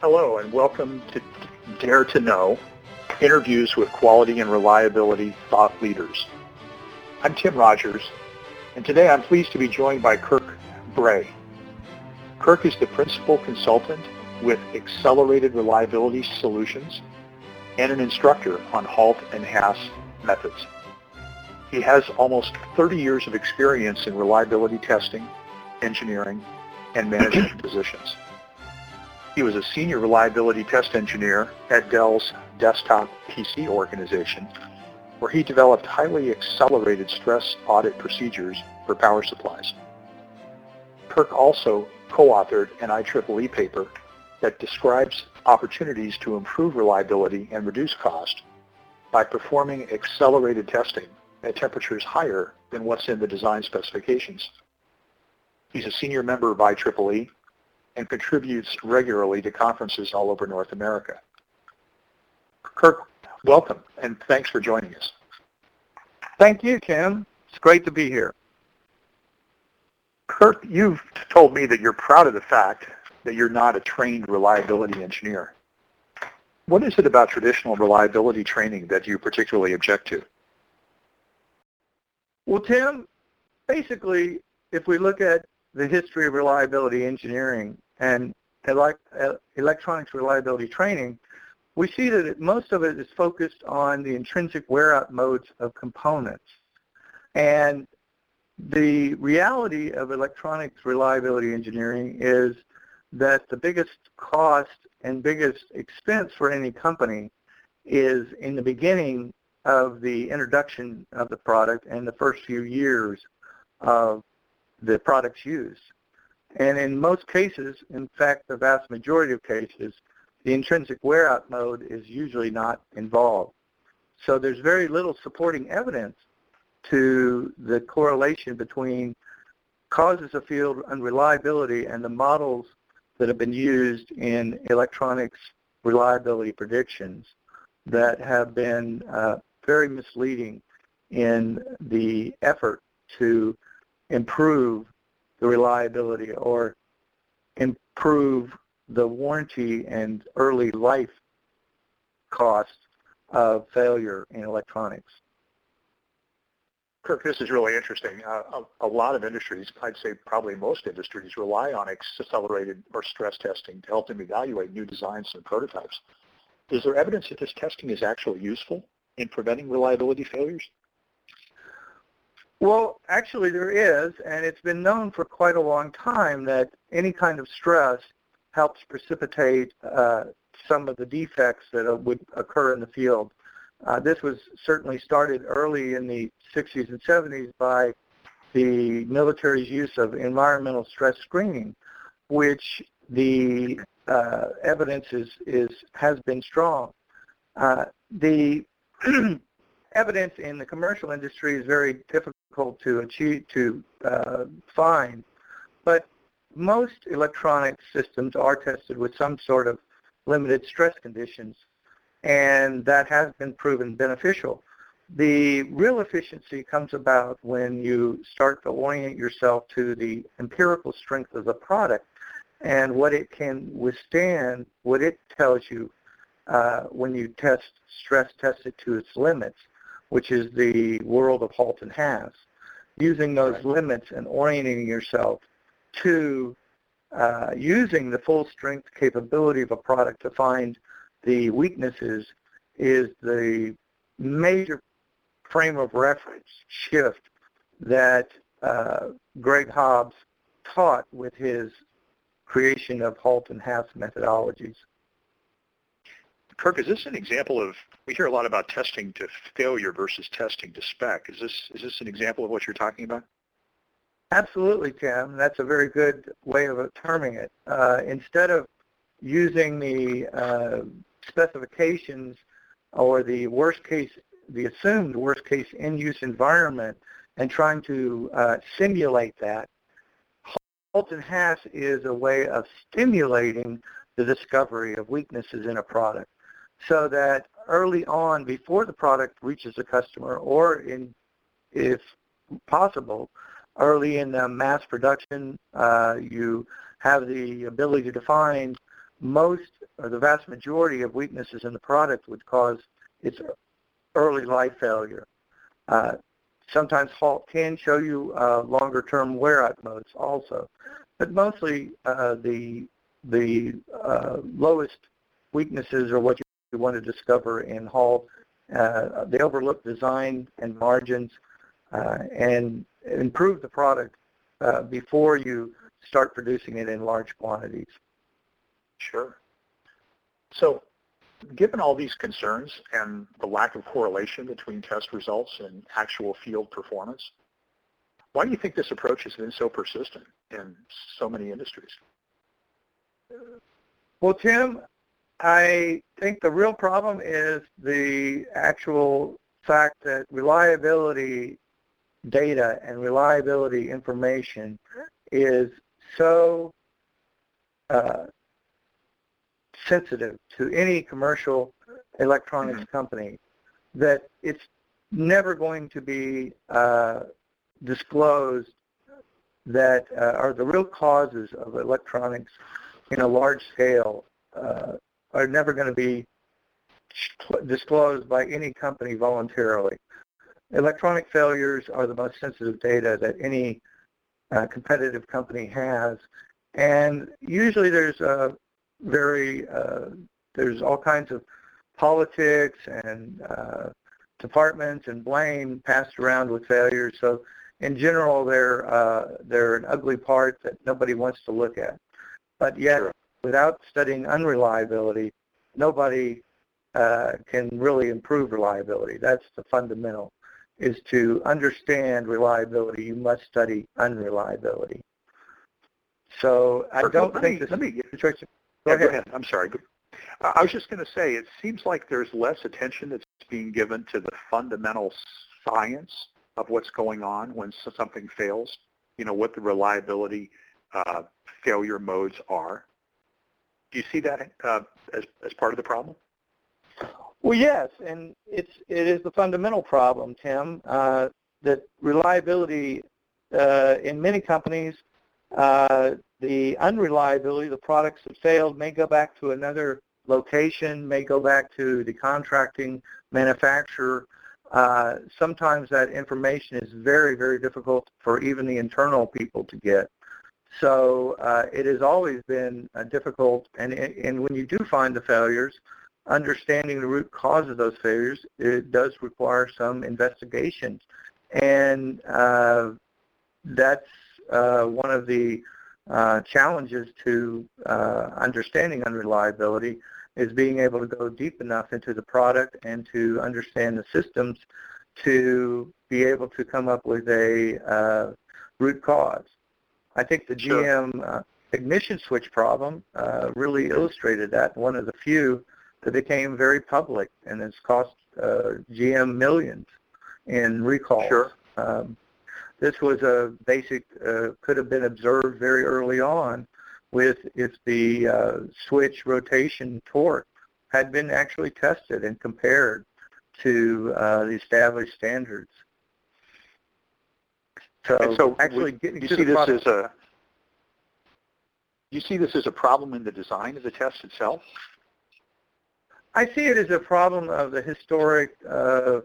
Hello and welcome to Dare to Know, interviews with quality and reliability thought leaders. I'm Tim Rogers, and today I'm pleased to be joined by Kirk Gray. Kirk is the principal consultant with Accelerated Reliability Solutions and an instructor on Halt and HASS methods. He has almost 30 years of experience in reliability testing, engineering, and management positions. He was a senior reliability test engineer at Dell's desktop PC organization, where he developed highly accelerated stress audit procedures for power supplies. Kirk also co-authored an IEEE paper that describes opportunities to improve reliability and reduce cost by performing accelerated testing at temperatures higher than what's in the design specifications. He's a senior member of IEEE and contributes regularly to conferences all over North America. Kirk, welcome, and thanks for joining us. Thank you, Tim. It's great to be here. Kirk, you've told me that you're proud of the fact that you're not a trained reliability engineer. What is it about traditional reliability training that you particularly object to? Well, Tim, basically, if we look at the history of reliability engineering and electronics reliability training, we see that most of it is focused on the intrinsic wear-out modes of components. And the reality of electronics reliability engineering is that the biggest cost and biggest expense for any company is in the beginning of the introduction of the product and the first few years of the product's use. And in most cases, in fact, the vast majority of cases, the intrinsic wear-out mode is usually not involved. So there's very little supporting evidence to the correlation between causes of field unreliability and the models that have been used in electronics reliability predictions that have been uh, very misleading in the effort to improve the reliability or improve the warranty and early life cost of failure in electronics. Kirk, this is really interesting. Uh, a, a, lot of industries, I'd say probably most industries, rely on accelerated or stress testing to help them evaluate new designs and prototypes. Is there evidence that this testing is actually useful in preventing reliability failures? Well, actually there is, and it's been known for quite a long time that any kind of stress helps precipitate uh, some of the defects that would occur in the field. Uh, this was certainly started early in the 60s and 70s by the military's use of environmental stress screening, which the uh, evidence is, is, has been strong. Uh, the evidence in the commercial industry is very difficult to achieve, to uh, find, but most electronic systems are tested with some sort of limited stress conditions and that has been proven beneficial. The real efficiency comes about when you start to orient yourself to the empirical strength of the product and what it can withstand, what it tells you uh, when you test stress test it to its limits, which is the world of Halt and HASS. Using those right. limits and orienting yourself to uh, using the full strength capability of a product to find the weaknesses is the major frame of reference shift that uh, Gregg Hobbs taught with his creation of Halt and HASS methodologies. Kirk, is this an example of, we hear a lot about testing to failure versus testing to spec. Is this, is this an example of what you're talking about? Absolutely, Tim. That's a very good way of terming it. Uh, instead of using the uh, specifications or the worst case, the assumed worst case in-use environment and trying to uh, simulate that. Halt and HASS is a way of stimulating the discovery of weaknesses in a product so that early on, before the product reaches a customer or in, if possible, early in the mass production, uh, you have the ability to find most or the vast majority of weaknesses in the product would cause its early life failure. Uh, sometimes halt can show you uh, longer term wear out modes also, but mostly uh, the the uh, lowest weaknesses are what you want to discover in halt. Uh, they overlook design and margins uh, and improve the product before you start producing it in large quantities. Sure. So given all these concerns and the lack of correlation between test results and actual field performance, why do you think this approach has been so persistent in so many industries? Well, Tim, I think the real problem is the actual fact that reliability data and reliability information is so uh, sensitive to any commercial electronics mm-hmm. company that it's never going to be uh, disclosed that uh, are the real causes of electronics in a large scale uh, are never going to be disclosed by any company voluntarily. Electronic failures are the most sensitive data that any uh, competitive company has, and usually there's a very uh, there's all kinds of politics and uh, departments and blame passed around with failures. So in general, they're uh, they're an ugly part that nobody wants to look at. But yet, sure. Without studying unreliability, nobody uh, can really improve reliability. That's the fundamental. Is to understand reliability, you must study unreliability. So I don't let think me, this. Let me, Go, ahead. go ahead. I'm sorry. I was just going to say, it seems like there's less attention that's being given to the fundamental science of what's going on when something fails. You know what the reliability uh, failure modes are. Do you see that uh, as as part of the problem? Well, yes, and it's it is the fundamental problem, Tim. Uh, that reliability uh, in many companies uh, the unreliability, the products that failed may go back to another location, may go back to the contracting manufacturer. Uh, sometimes that information is very, very difficult for even the internal people to get. So uh, it has always been uh, difficult, and, and when you do find the failures, understanding the root cause of those failures, it does require some investigations, And uh, that's uh, one of the uh, challenges to uh, understanding unreliability is being able to go deep enough into the product and to understand the systems to be able to come up with a root cause. I think the sure. GM uh, ignition switch problem uh, really illustrated that. One of the few that became very public and has cost uh, GM millions in recalls. Sure. Um, this was a basic, uh, could have been observed very early on with if the uh, switch rotation torque had been actually tested and compared to uh, the established standards. So, so actually getting you to see this product, as a you see this as a problem in the design of the test itself? I see it as a problem of the historic uh,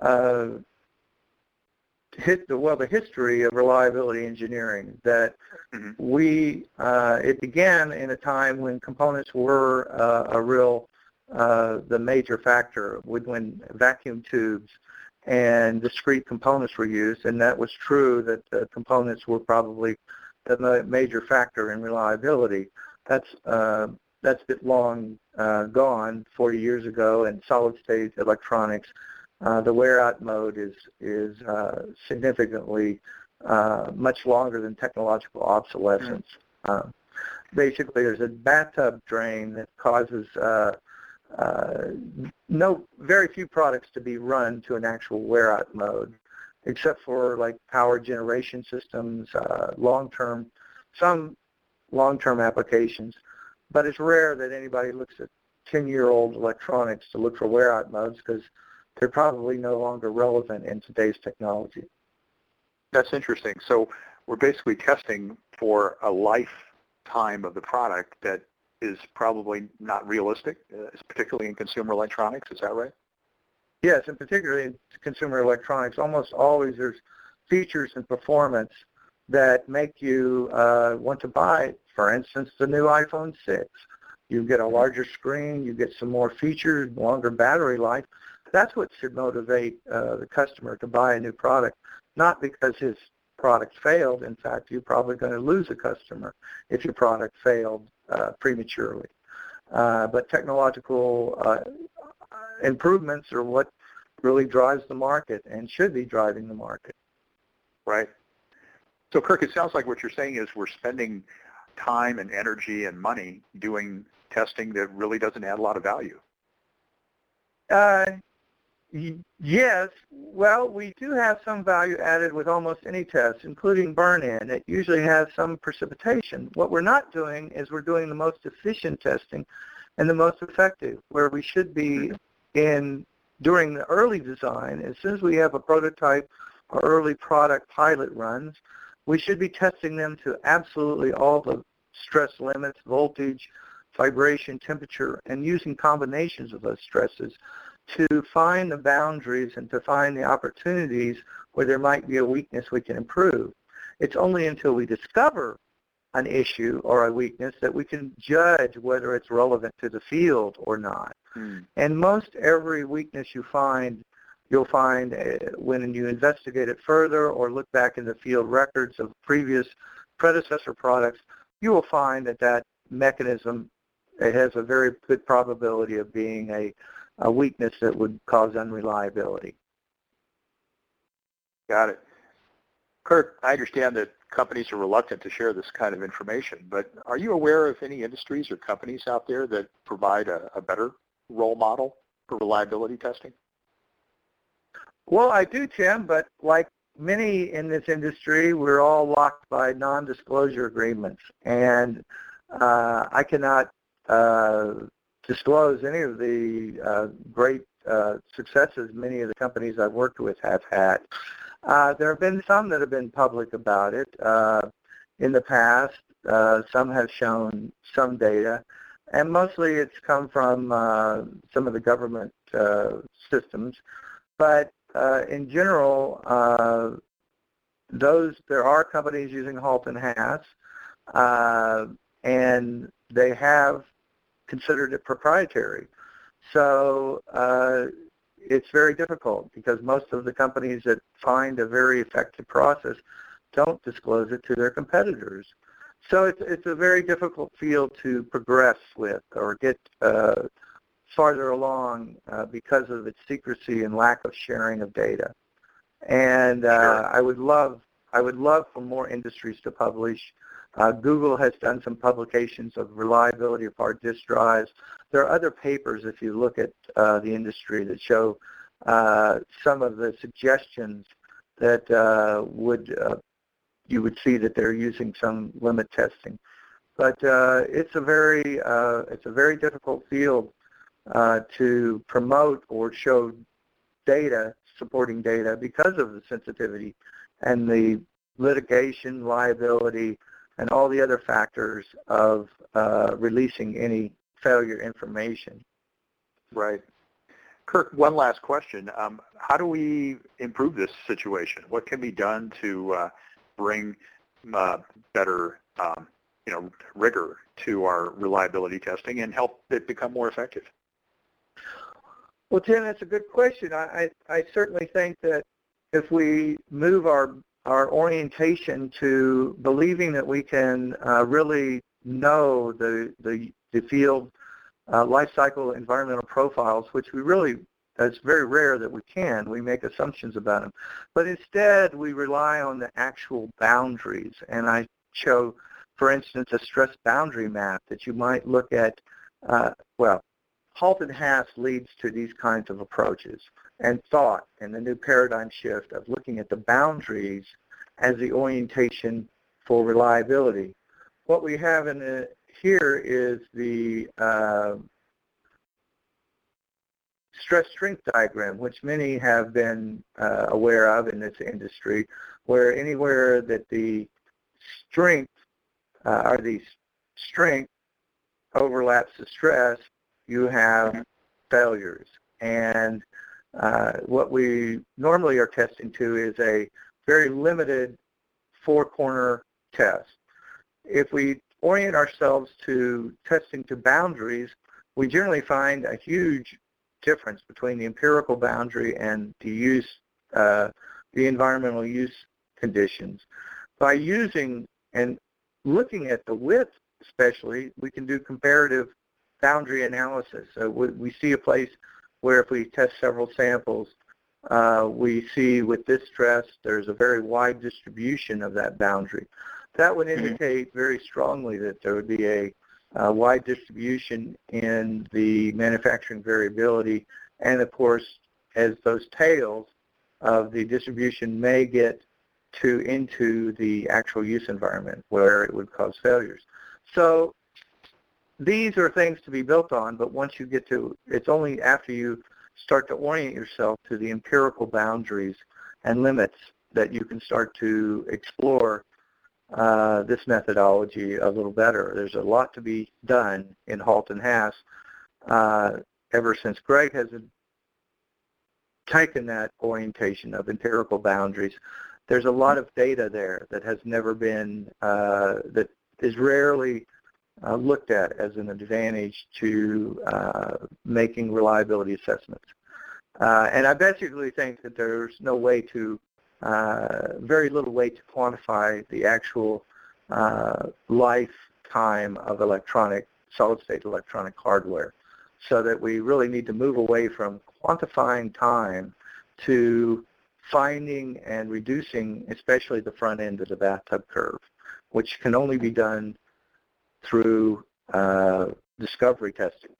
uh, hit the well the history of reliability engineering that mm-hmm. we uh, it began in a time when components were uh, a real uh, the major factor would when vacuum tubes and discrete components were used and that was true that the components were probably the major factor in reliability that's uh, that's been long uh, gone 40 years ago and solid state electronics uh, the wear-out mode is is uh, significantly uh, much longer than technological obsolescence. Mm-hmm. basically, there's a bathtub drain that causes Uh, no very few products to be run to an actual wear-out mode, except for like power generation systems, uh, long-term, some long-term applications. But it's rare that anybody looks at 10-year-old electronics to look for wear-out modes because they're probably no longer relevant in today's technology. That's interesting. So we're basically testing for a lifetime of the product that is probably not realistic, uh, particularly in consumer electronics. Is that right? Yes, and particularly in consumer electronics, almost always there's features and performance that make you uh, want to buy, for instance, the new iPhone 6. You get a larger screen, you get some more features, longer battery life. That's what should motivate uh, the customer to buy a new product, not because his product failed. In fact, you're probably going to lose a customer if your product failed prematurely. Uh, but technological uh, improvements are what really drives the market and should be driving the market. Right. So Kirk, it sounds like what you're saying is we're spending time and energy and money doing testing that really doesn't add a lot of value. Uh, yes. Well, we do have some value added with almost any test, including burn-in. It usually has some precipitation. What we're not doing is we're doing the most efficient testing and the most effective, where we should be in during the early design, as soon as we have a prototype or early product pilot runs, we should be testing them to absolutely all the stress limits, voltage, vibration, temperature, and using combinations of those stresses to find the boundaries and to find the opportunities where there might be a weakness we can improve. It's only until we discover an issue or a weakness that we can judge whether it's relevant to the field or not. Hmm. And most every weakness you find, you'll find uh, when you investigate it further or look back in the field records of previous predecessor products, you will find that that mechanism it has a very good probability of being a, a weakness that would cause unreliability. Got it. Kirk, I understand that companies are reluctant to share this kind of information, but are you aware of any industries or companies out there that provide a, a better role model for reliability testing? Well, I do, Tim, but like many in this industry, we're all locked by non-disclosure agreements, and uh, I cannot uh, disclose any of the uh, great uh, successes many of the companies I've worked with have had. Uh, there have been some that have been public about it uh, in the past. Uh, some have shown some data, and mostly it's come from uh, some of the government systems. But in general, those there are companies using Halt and HASS, uh, and they have considered it proprietary. So uh, it's very difficult because most of the companies that find a very effective process don't disclose it to their competitors. So it's, it's a very difficult field to progress with or get uh, farther along uh, because of its secrecy and lack of sharing of data. And uh, sure. I would love I would love for more industries to publish. Uh, Google has done some publications of reliability of hard disk drives. There are other papers, if you look at uh, the industry, that show uh, some of the suggestions that would you would see that they're using some limit testing. But it's a very it's a very difficult field uh, to promote or show data supporting data because of the sensitivity and the litigation liability and all the other factors of uh, releasing any failure information. Right. Kirk, one last question. Um, how do we improve this situation? What can be done to uh, bring uh, better, um, you know, rigor to our reliability testing and help it become more effective? Well, Tim, that's a good question. I, I, I certainly think that if we move our our orientation to believing that we can uh, really know the the, the field uh, life cycle environmental profiles, which we really it's very rare that we can. We make assumptions about them. But instead, we rely on the actual boundaries. And I show, for instance, a stress boundary map that you might look at, uh, well, Halt and HASS leads to these kinds of approaches and thought and the new paradigm shift of looking at the boundaries as the orientation for reliability. What we have in the, here is the uh, stress strength diagram, which many have been uh, aware of in this industry, where anywhere that the strength uh, or the strength overlaps the stress, you have failures. And uh, what we normally are testing to is a very limited four-corner test. If we orient ourselves to testing to boundaries, we generally find a huge difference between the empirical boundary and the use, uh, the environmental use conditions. By using and looking at the width especially, we can do comparative boundary analysis. So we, we see a place where if we test several samples, uh, we see with this stress there's a very wide distribution of that boundary. That would Mm-hmm. indicate very strongly that there would be a, a wide distribution in the manufacturing variability and of course as those tails of the distribution may get to into the actual use environment where it would cause failures. So these are things to be built on, but once you get to, it's only after you start to orient yourself to the empirical boundaries and limits that you can start to explore uh, this methodology a little better. There's a lot to be done in Halt and HASS uh, ever since Gregg has taken that orientation of empirical boundaries. There's a lot of data there that has never been, uh, that is rarely uh, looked at as an advantage to uh, making reliability assessments. Uh, and I basically think that there's no way to, uh, very little way to quantify the actual uh, lifetime of electronic, solid-state electronic hardware. So that we really need to move away from quantifying time to finding and reducing, especially the front end of the bathtub curve, which can only be done through uh, discovery testing.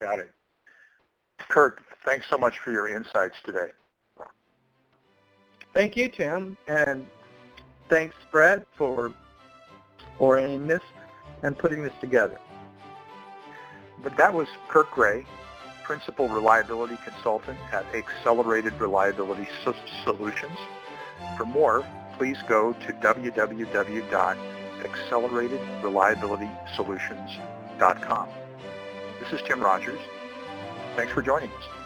Got it. Kirk, thanks so much for your insights today. Thank you, Tim, and thanks, Brett, for orienting this and putting this together. But that was Kirk Gray, Principal Reliability Consultant at Accelerated Reliability Solutions. For more, please go to www.acceleratedreliabilitysolutions.com. This is Tim Rogers. Thanks for joining us.